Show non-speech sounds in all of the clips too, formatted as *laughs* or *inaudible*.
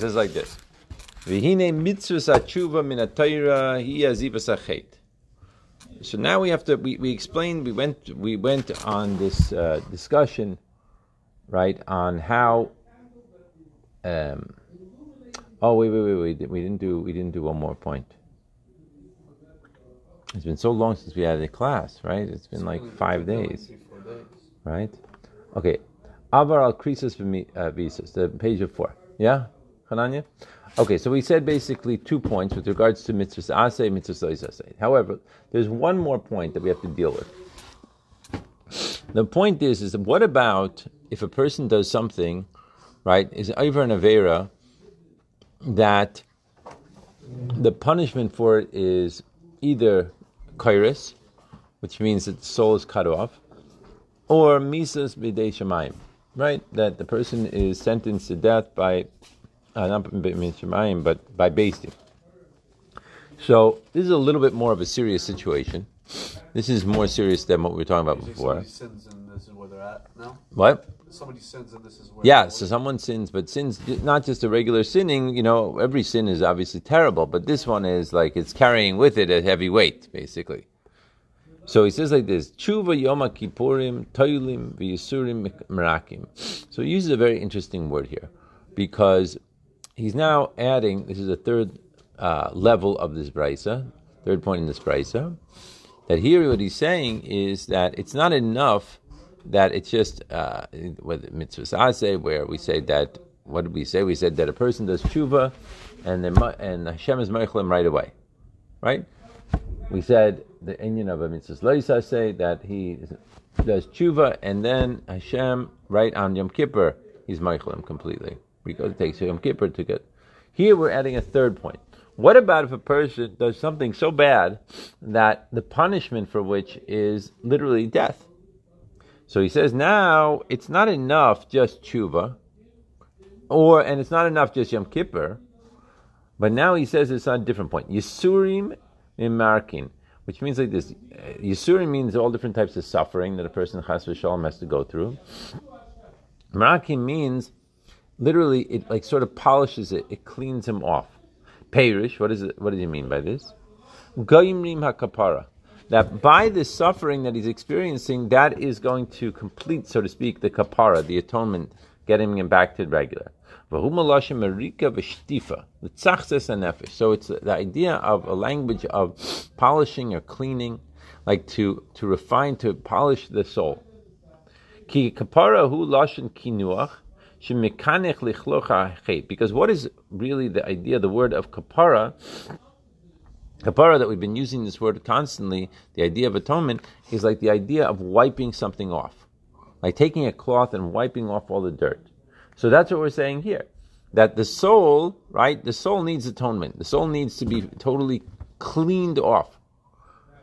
says like this. V'hine atshuva min atayra hi azivas achet. So now we have to. We, we explained. We went. We went on this uh, discussion, right, on how. Um, oh wait wait wait wait. We didn't do. We didn't do one more point. It's been so long since we had a class, right? It's been like five days, right? Okay, Avar al Krisis visas, the page of four. Yeah, Hananya. Okay, so we said basically two points with regards to mitzvahs asay, mitzvahs asay. However, there's one more point that we have to deal with. The point is, is what about if a person does something, right? Is over an avera that the punishment for it is either kairis, which means that the soul is cut off, or misas b'dei shemayim, right? That the person is sentenced to death by uh, not shemayim, but by beis din. So this is a little bit more of a serious situation. This is more serious than what we were talking about before. sins and this is where they're at now. What? Somebody sins and this is where. Yeah, so someone sins, but sins not just a regular sinning. You know, every sin is obviously terrible, but this one is like it's carrying with it a heavy weight, basically. So he says like this: Tshuva Yom Kippurim Toilim V'Yisurim Merakim. So he uses a very interesting word here, because he's now adding. This is a third uh, level of this brisa, third point in this brisa. That here, what he's saying is that it's not enough that it's just uh, with mitzvah aseh, where we say that. What did we say? We said that a person does tshuva, and then and Hashem is meichlim right away, right? We said the inyan of a mitzvah say that he does tshuva, and then Hashem right on Yom Kippur he's meichlim completely because it takes Yom Kippur to get. Here we're adding a third point. What about if a person does something so bad that the punishment for which is literally death? So he says now it's not enough just tshuva, or and it's not enough just Yom Kippur, but now he says it's on a different point. Yisurim imarkin, which means like this. Yisurim means all different types of suffering that a person chas v'shalom has to go through. Markin means literally it like sort of polishes it, it cleans him off. Perish, what is it? What does he mean by this? Hakapara. That by the suffering that he's experiencing, that is going to complete, so to speak, the kapara, the atonement, getting him back to regular. So it's the idea of a language of polishing or cleaning, like to, to refine, to polish the soul. Kinuach, because what is really the idea, the word of kapara? Kapara that we've been using this word constantly, the idea of atonement, is like the idea of wiping something off. Like taking a cloth and wiping off all the dirt. So that's what we're saying here. That the soul, right, the soul needs atonement. The soul needs to be totally cleaned off.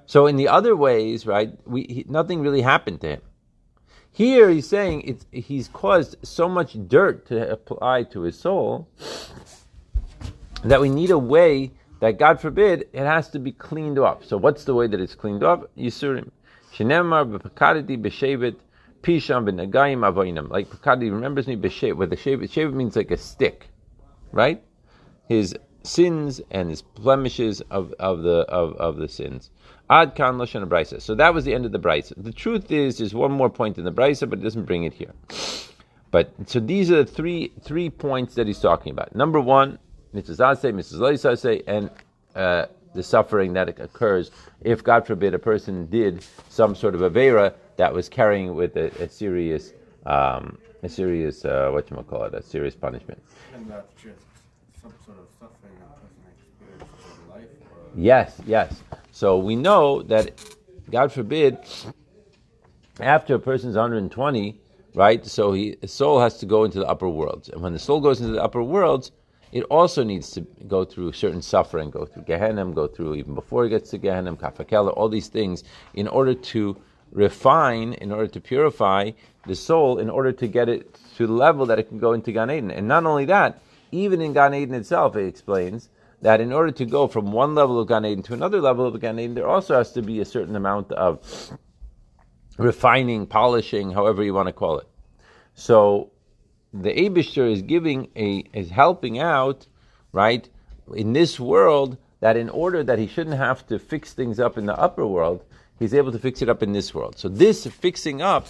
So in the other ways, right, we, he, nothing really happened to him. Here he's saying it's, he's caused so much dirt to apply to his soul that we need a way that, God forbid, it has to be cleaned up. So what's the way that it's cleaned up? Yisurim. Shenemar b'pakaditi b'shevet pisham b'nagayim avoinam. Like Pakadi remembers me b'shevet, where the shevet, shevet means like a stick, right? His sins and his blemishes of, of the of, of the sins. Ad kan lashon brisa. So that was the end of the brisa. The truth is, there's one more point in the brisa, but it doesn't bring it here. But so these are the three three points that he's talking about. Number one, mitzvahs Ase, mitzvahs Loisase, and uh, the suffering that occurs if, God forbid, a person did some sort of avera that was carrying with a, a serious, um, a serious, uh, what you call it, a serious punishment. And that's just some sort of suffering a person experiences in life. Or... Yes, yes. So we know that, God forbid, after a person's 120, right? So he, his soul has to go into the upper worlds, and when the soul goes into the upper worlds, it also needs to go through certain suffering, go through Gehenna, go through even before it gets to Gehenna, Kaf Hakela, all these things, in order to refine, in order to purify the soul, in order to get it to the level that it can go into Gan Eden. And not only that, even in Gan Eden itself, it explains that in order to go from one level of Gan Eden to another level of Gan Eden, there also has to be a certain amount of refining, polishing, however you want to call it. So the Abishter is giving a is helping out, right, in this world that in order that he shouldn't have to fix things up in the upper world, he's able to fix it up in this world. So this fixing up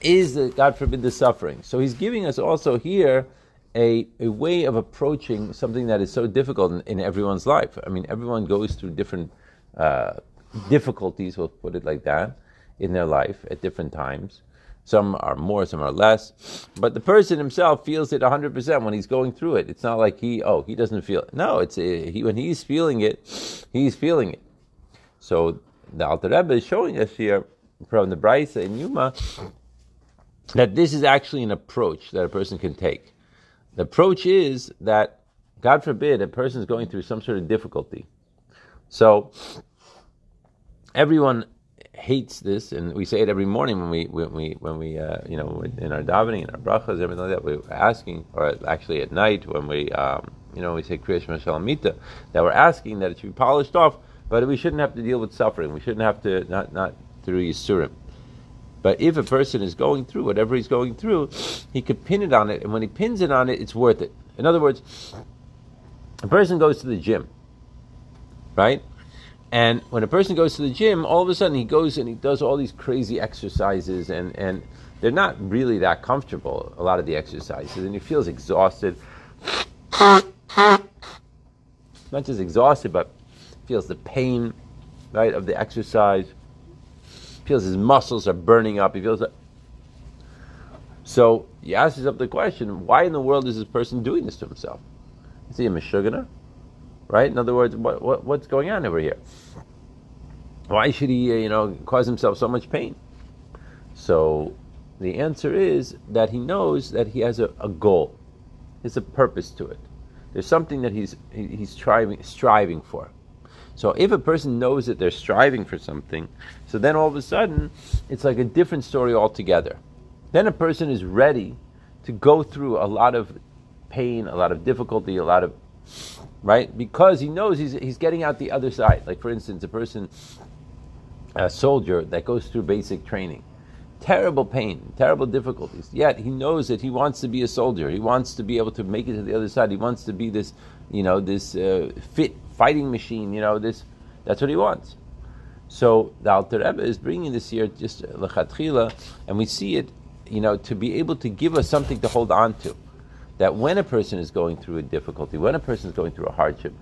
is, God forbid, the suffering. So he's giving us also here a, a way of approaching something that is so difficult in, in everyone's life. I mean, everyone goes through different uh, difficulties, we'll put it like that, in their life at different times. Some are more, some are less. But the person himself feels it 100% when he's going through it. It's not like he, oh, he doesn't feel it. No, it's uh, he, when he's feeling it, he's feeling it. So the Alter Rebbe is showing us here from the Brisa in Yoma that this is actually an approach that a person can take. The approach is that, God forbid, a person is going through some sort of difficulty. So, everyone hates this, and we say it every morning when we when we when we uh, you know in our davening, in our brachas, everything like that. We're asking, or actually at night when we um, you know we say Kriya Shema Shalamita, that we're asking that it should be polished off, but we shouldn't have to deal with suffering. We shouldn't have to not not through Yisurim. But if a person is going through whatever he's going through, he could pin it on it, and when he pins it on it, it's worth it. In other words, a person goes to the gym, right? And when a person goes to the gym, all of a sudden he goes and he does all these crazy exercises, and, and they're not really that comfortable, a lot of the exercises, and he feels exhausted. Not just exhausted, but feels the pain, right, of the exercise feels his muscles are burning up. He feels that. So he asks himself the question: Why in the world is this person doing this to himself? Is he a meshugana? Right? In other words, what, what, what's going on over here? Why should he, you know, cause himself so much pain? So the answer is that he knows that he has a, a goal. There's a purpose to it. There's something that he's he's striving striving for. So if a person knows that they're striving for something, so then all of a sudden it's like a different story altogether. Then a person is ready to go through a lot of pain, a lot of difficulty, a lot of right because he knows he's he's getting out the other side. Like for instance, a person, a soldier that goes through basic training, terrible pain, terrible difficulties. Yet he knows that he wants to be a soldier. He wants to be able to make it to the other side. He wants to be this, you know, this uh, fit fighting machine, you know, this, that's what he wants. So the Alter Rebbe is bringing this here just lechatchila, and we see it, you know, to be able to give us something to hold on to. That when a person is going through a difficulty, when a person is going through a hardship,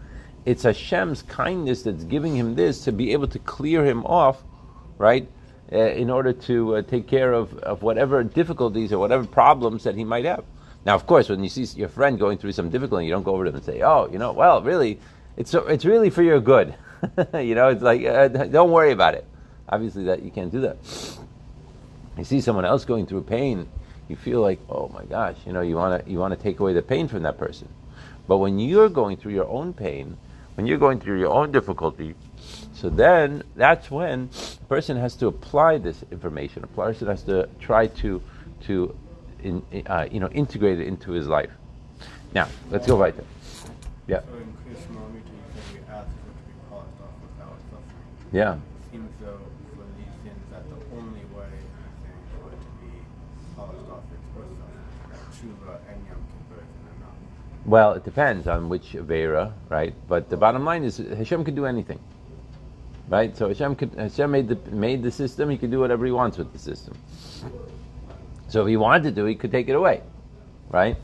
it's Hashem's kindness that's giving him this to be able to clear him off, right, uh, in order to uh, take care of, of whatever difficulties or whatever problems that he might have. Now, of course, when you see your friend going through some difficulty, you don't go over to them and say, "Oh, you know, well, really, it's it's really for your good. *laughs* you know, it's like uh, don't worry about it. Obviously, that you can't do that. You see someone else going through pain, you feel like, oh my gosh, you know, you want to you want to take away the pain from that person. But when you're going through your own pain, when you're going through your own difficulty, so then that's when a person has to apply this information. A person has to try to to in, uh, you know integrate it into his life. Now let's go right there. Yeah. So in Krishna Amrita, you we ask for it to be polished off without suffering. Yeah. It seems though for these sins that the only way for it to be polished off is with tshuva and yom kippur is enough. Well, it depends on which Avera, right? But the bottom line is Hashem could do anything. Right? So Hashem could Hashem made the made the system, he could do whatever he wants with the system. So if he wanted to, he could take it away. Right?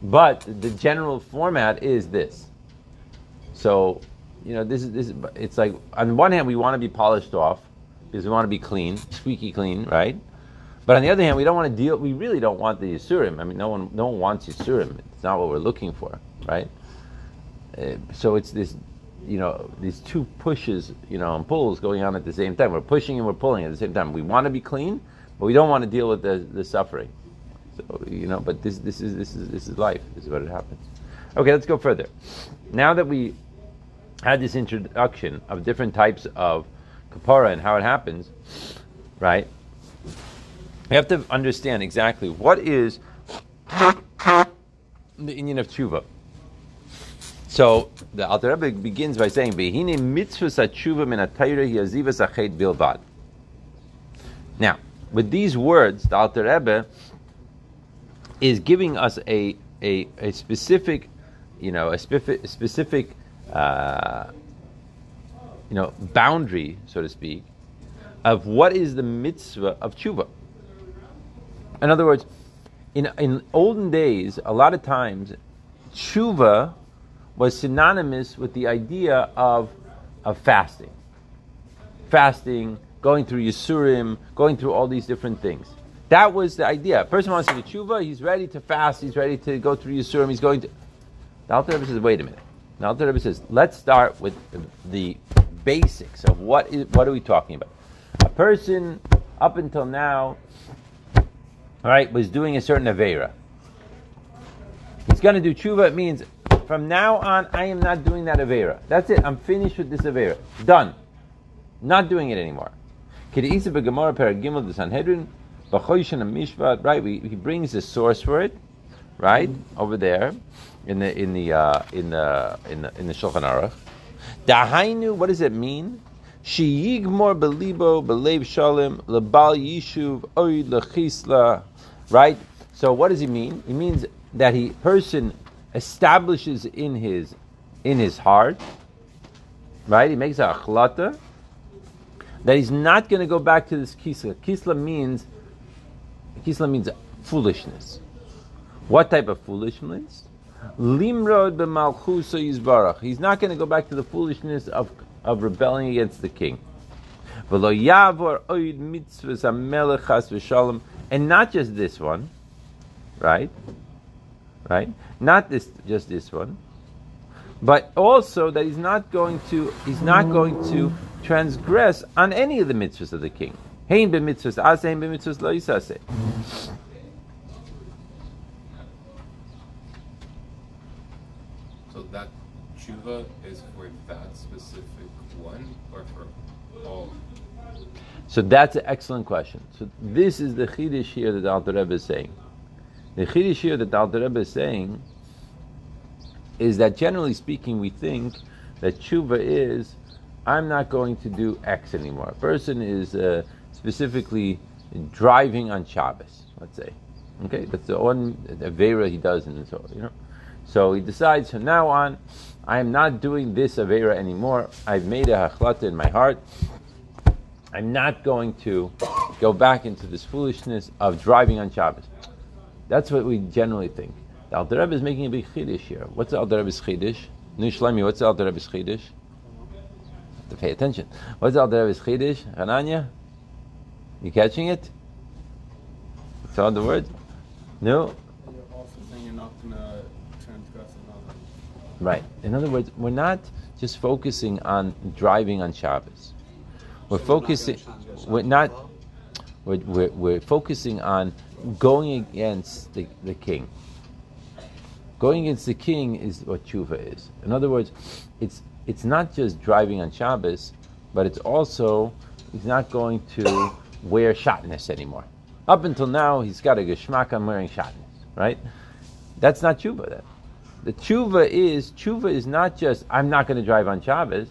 But the general format is this. So, you know, this is this. Is, it's like on the one hand, we want to be polished off because we want to be clean, squeaky clean, right? But on the other hand, we don't want to deal. We really don't want the yisurim. I mean, no one, no one wants yisurim. It's not what we're looking for, right? Uh, so it's this, you know, these two pushes, you know, and pulls going on at the same time. We're pushing and we're pulling at the same time. We want to be clean, but we don't want to deal with the, the suffering. So you know, but this this is this is this is life. This is what it happens. Okay, let's go further. Now that we had this introduction of different types of kapara and how it happens, right? We have to understand exactly what is the inyan of tshuva. So the Alter Rebbe begins by saying, "Vehine mitzvah tshuva min bilvad." Now, with these words, the Alter Rebbe is giving us a a, a specific, you know, a specific specific, uh, you know, boundary, so to speak, of what is the mitzvah of tshuva. In other words, in in olden days, a lot of times, tshuva was synonymous with the idea of of fasting, fasting, going through yisurim, going through all these different things. That was the idea. A person wants to do tshuva, he's ready to fast, he's ready to go through Yisurim, he's going to. The Alter Rebbe says, wait a minute. The Alter Rebbe says, let's start with the basics of what is what are we talking about. A person up until now, all right, was doing a certain avera. He's going to do tshuva. It means from now on, I am not doing that avera. That's it. I'm finished with this avera. Done. Not doing it anymore. Kedisa begemara paragimel the Sanhedrin Mishpat, right? We, he brings the source for it, right over there, in the in the uh, in the in the in the Shulchan Aruch. Dahainu, what does it mean? Sheyigmor belibo belev shalim lebal yishuv oid lechisla, right? So what does he mean? He means that he person establishes in his in his heart, right? He makes a achlata that he's not going to go back to this kisla. Kisla means Kisla means foolishness. What type of foolishness? Limrod yizbarach. He's not going to go back to the foolishness of, of rebelling against the king. And not just this one, right? Right? Not this, just this one, but also that he's not going to, he's not going to transgress on any of the mitzvahs of the king. Hein hein lo. So that is for that specific one or for all? So that's an excellent question. So this is the chiddush here that the Alter Rebbe is saying. The chiddush here that the Alter Rebbe is saying is that generally speaking, we think that tshuva is I'm not going to do X anymore. A person is uh, specifically driving on Shabbos, let's say. Okay, that's the one Avera he does in so you know. So he decides from now on, I am not doing this Avera anymore. I've made a hachlata in my heart. I'm not going to go back into this foolishness of driving on Shabbos. That's what we generally think. The Alter Rebbe is making a big chiddush here. What's the Alter Rebbe's chiddush? Nishlemi, what's the Alter Rebbe's chiddush? To pay attention. What's the Alter Rebbe's chiddush? Hananya? You catching it? Saw the word? No? Right. In other words, we're not just focusing on driving on Shabbos. We're so focusing. We're, not. We're, we're, we're, focusing on going against the, the king. Going against the king is what tshuva is. In other words, it's it's not just driving on Shabbos, but it's also he's not going to wear shatnez anymore. Up until now, he's got a geschmack on wearing shatnez, right? That's not tshuva. Then. The tshuva is tshuva is not just I'm not going to drive on Shabbos.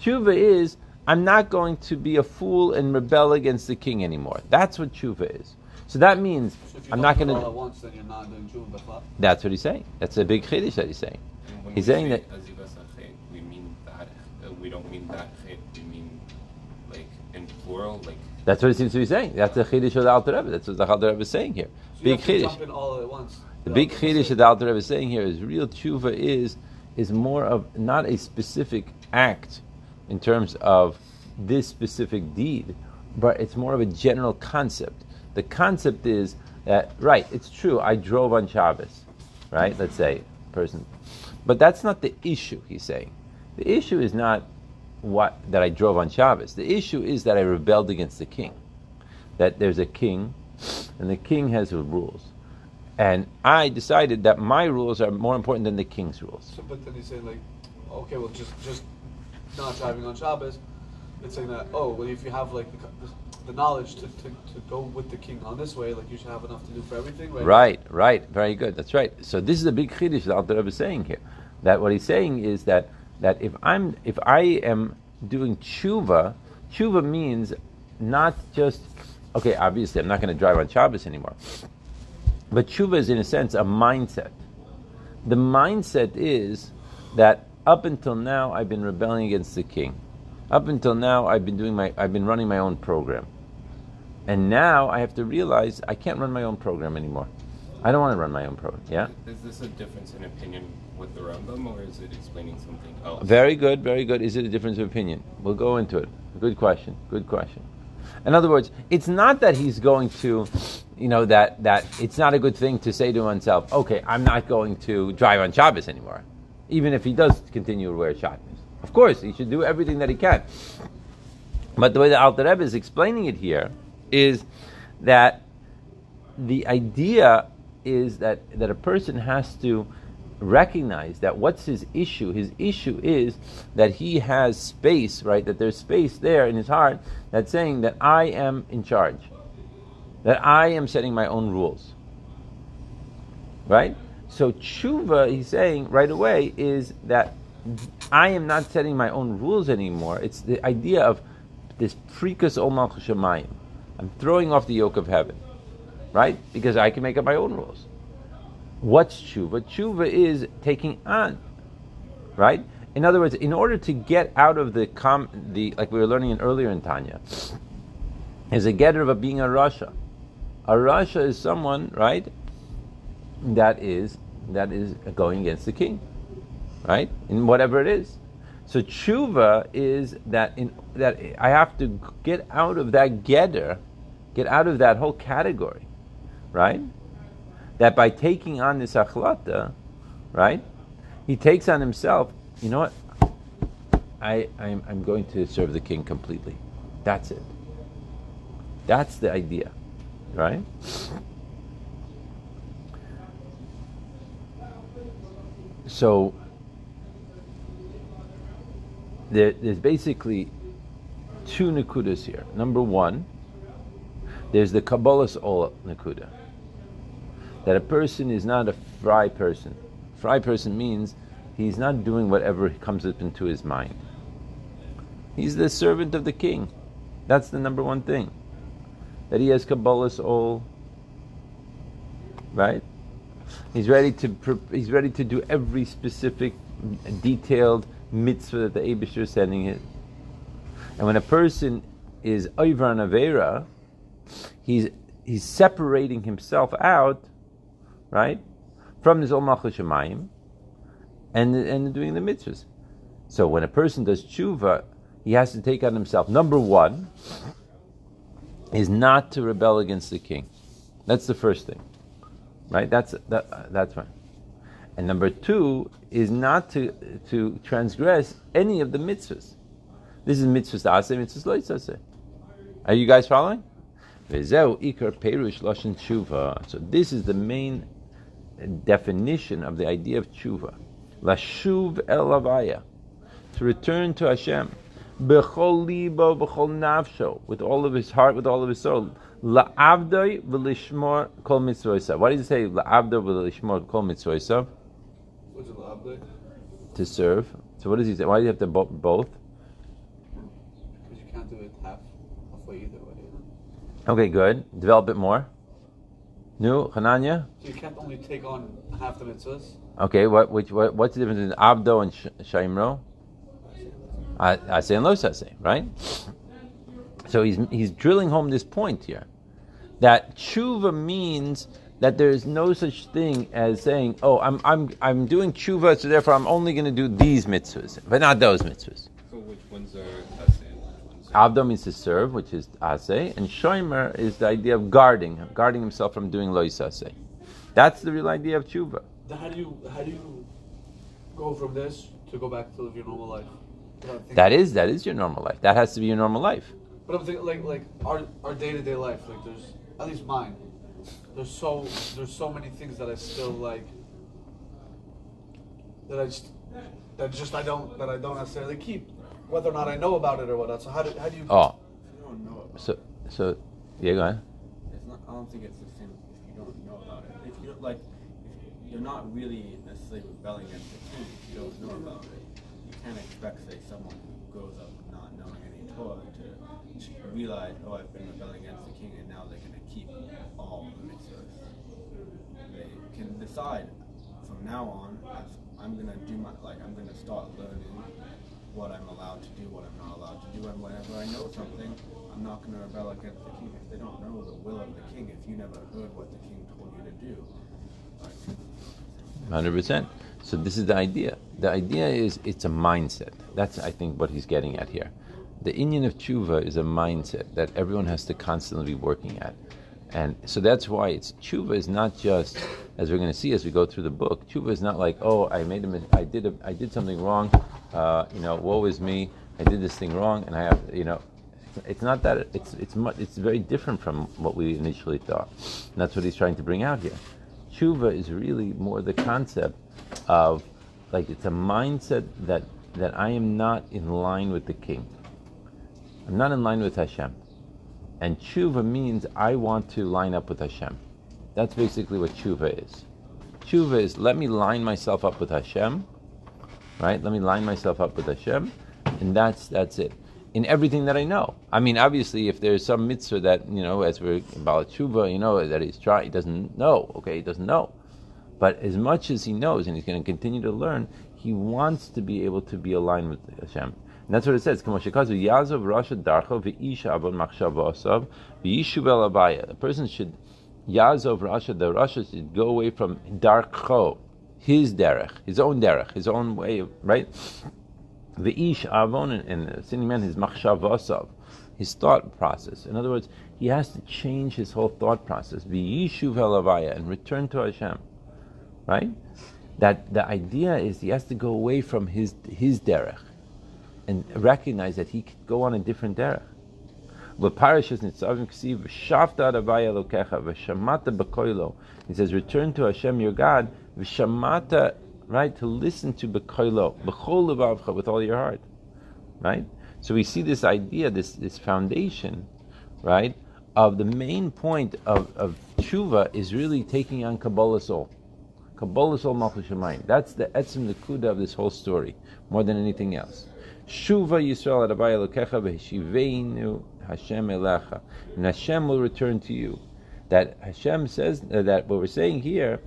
Tshuva is I'm not going to be a fool and rebel against the king anymore. That's what tshuva is. So that means so I'm not going to. Once, then you're not doing tshuva That's what he's saying. That's a big chiddush that he's saying. He's saying that. We mean that. Uh, we don't mean that. We mean like in plural, like that's what it seems to be saying. That's the chiddush of the Alter Rebbe. That's what the Alter Rebbe is saying here. So big chiddush. The big chiddush that the Alter Rebbe is saying here is real tshuva is is more of not a specific act in terms of this specific deed, but it's more of a general concept. The concept is that right, it's true. I drove on Shabbos, right? Let's say person, but that's not the issue. He's saying the issue is not what that I drove on Shabbos. The issue is that I rebelled against the king. That there's a king, and the king has rules. And I decided that my rules are more important than the king's rules. So, but then you say like, okay, well, just just not driving on Shabbos. It's saying that oh, well, if you have like the, the knowledge to, to, to go with the king on this way, like you should have enough to do for everything, right? Right, right, very good. That's right. So this is a big chiddush that Alter Rebbe is saying here. That what he's saying is that that if I'm if I am doing tshuva, tshuva means not just okay. Obviously, I'm not going to drive on Shabbos anymore. But tshuva is, in a sense, a mindset. The mindset is that up until now I've been rebelling against the king. Up until now I've been doing my I've been running my own program. And now I have to realize I can't run my own program anymore. I don't want to run my own program. Yeah? Is this a difference in opinion with the Rambam, or is it explaining something else? Very good, very good. Is it a difference of opinion? We'll go into it. Good question. Good question. In other words, it's not that he's going to, you know, that, that it's not a good thing to say to oneself, okay, I'm not going to drive on Shabbos anymore, even if he does continue to wear Shabbos. Of course, he should do everything that he can. But the way the Alter Rebbe is explaining it here is that the idea is that, that a person has to recognize that what's his issue? His issue is that he has space, right? That there's space there in his heart that's saying that I am in charge, that I am setting my own rules, right? So tshuva, he's saying right away, is that I am not setting my own rules anymore. It's the idea of this prikus malchus shemayim. I'm throwing off the yoke of heaven, right? Because I can make up my own rules. What's tshuva? Tshuva is taking on, right? In other words, in order to get out of the com, the like we were learning in earlier in Tanya, is a geder of a being a rasha. A rasha is someone, right? That is that is going against the king, right? In whatever it is. So tshuva is that in that I have to get out of that geder, get out of that whole category, right? That by taking on this achlata, right, he takes on himself. You know what? I I'm, I'm going to serve the king completely. That's it. That's the idea, right? So there, there's basically two nakudas here. Number one, there's the Kabbalas ol nakuda. That a person is not a fry person. Fry person means he's not doing whatever comes up into his mind. He's the servant of the king. That's the number one thing. That he has Kabbalas ol. Right? He's ready to he's ready to do every specific, detailed mitzvah that the Abishur is sending it. And when a person is over an avera, he's he's separating himself out, right, from his own shemayim, and and doing the mitzvahs. So when a person does tshuva, he has to take on himself. Number one is not to rebel against the king. That's the first thing, right? That's that, that's right. And number two is not to, to transgress any of the mitzvahs. This is mitzvahs ase, mitzvahs loitzase. Are you guys following? So this is the main definition of the idea of tshuva. Lashuv el avaya. To return to Hashem. B'chol libo, b'chol nafsho. With all of his heart, with all of his soul. La'avdoi v'lishmor kol mitzvoisav. Why does it say la'avdoi v'lishmor kol mitzvoisav? What's it labde? To serve. So what does he say? Why do you have to bo- both? Because you can't do it half halfway either way. Okay, good. Develop it more. New Hananya. So you can't only take on half the mitzvahs. Okay, what which what, what's the difference between Abdo and sh- Shaimro? Ase and Los Ase, right? So he's he's drilling home this point here, that tshuva means that there is no such thing as saying, "Oh, I'm I'm I'm doing tshuva, so therefore I'm only going to do these mitzvahs, but not those mitzvahs." So which ones are ase and which ones means to serve, which is ase, and shomer is the idea of guarding, guarding himself from doing lois ase. That's the real idea of tshuva. How do you how do you go from this to go back to live your normal life? Without thinking- That is that is your normal life. That has to be your normal life. But I'm thinking like like our our day to day life. Like there's at least mine. There's so there's so many things that I still like. That I just that just I don't that I don't necessarily keep, whether or not I know about it or whatnot. So how do how do you? Oh, If you don't know about so so yeah, go ahead. It's not, I don't think it's the same if you don't know about it. If you like, if you're not really necessarily rebelling against it, if you don't know about it, you can't expect, say, someone who grows up not knowing any Torah to realize, oh, I've been rebelling against the king, and now they're going to keep all the mitzvahs. they can decide from now on, I'm gonna do my like I'm gonna start learning what I'm allowed to do, what I'm not allowed to do, and whenever I know something, I'm not gonna rebel against the king. If they don't know the will of the king, if you never heard what the king told you to do, like, Hundred percent. So this is the idea. The idea is it's a mindset. That's I think what he's getting at here. The inyan of tshuva is a mindset that everyone has to constantly be working at, and so that's why it's tshuva is not just as we're going to see as we go through the book. Tshuva is not like oh I made a I did a, I did something wrong, uh, you know woe is me I did this thing wrong and I have you know it's- it's not that it's it's much, it's very different from what we initially thought. And that's what he's trying to bring out here. Tshuva is really more the concept of like it's a mindset that that I am not in line with the king. I'm not in line with Hashem. And tshuva means I want to line up with Hashem. That's basically what tshuva is. Tshuva is let me line myself up with Hashem, right? Let me line myself up with Hashem, and that's that's it. In everything that I know. I mean, obviously, if there's some mitzvah that you know, as we're about tshuva, you know, that he's trying, he doesn't know. Okay, he doesn't know. But as much as he knows, and he's going to continue to learn, he wants to be able to be aligned with Hashem. And that's what it says. "Kamo shekazu Yazov Rasha Darcho v'isha avon machshava asav v'yishuv el abaya. A person should Yazov Rasha, the Rasha should go away from Darcho, his derech, his own derech, his own way right? The ish avon and, and the sinning man, his machshava asav, his thought process. In other words, he has to change his whole thought process. V'yishuv el abaya and return to Hashem right? That the idea is he has to go away from his his derech and recognize that he could go on a different derech. He says, return to Hashem your God v'shamata, right, to listen to b'koilo, b'chol levavcha, with all your heart, right? So we see this idea, this this foundation, right, of the main point of, of tshuva is really taking on Kabbalas ol. Kabbalas ol Malchus. That's the etzim nekuda of this whole story, more than anything else. Shuva Yisrael Adabay Elokecha v'Heshiveinu Hashem Elecha. And Hashem will return to you. That Hashem says uh, that what we're saying here,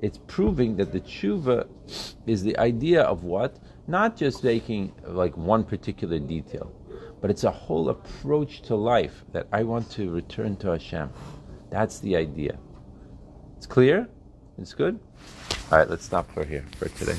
it's proving that the tshuva is the idea of what? Not just taking like one particular detail, but it's a whole approach to life that I want to return to Hashem. That's the idea. It's clear? It's good? All right, let's stop for here for today.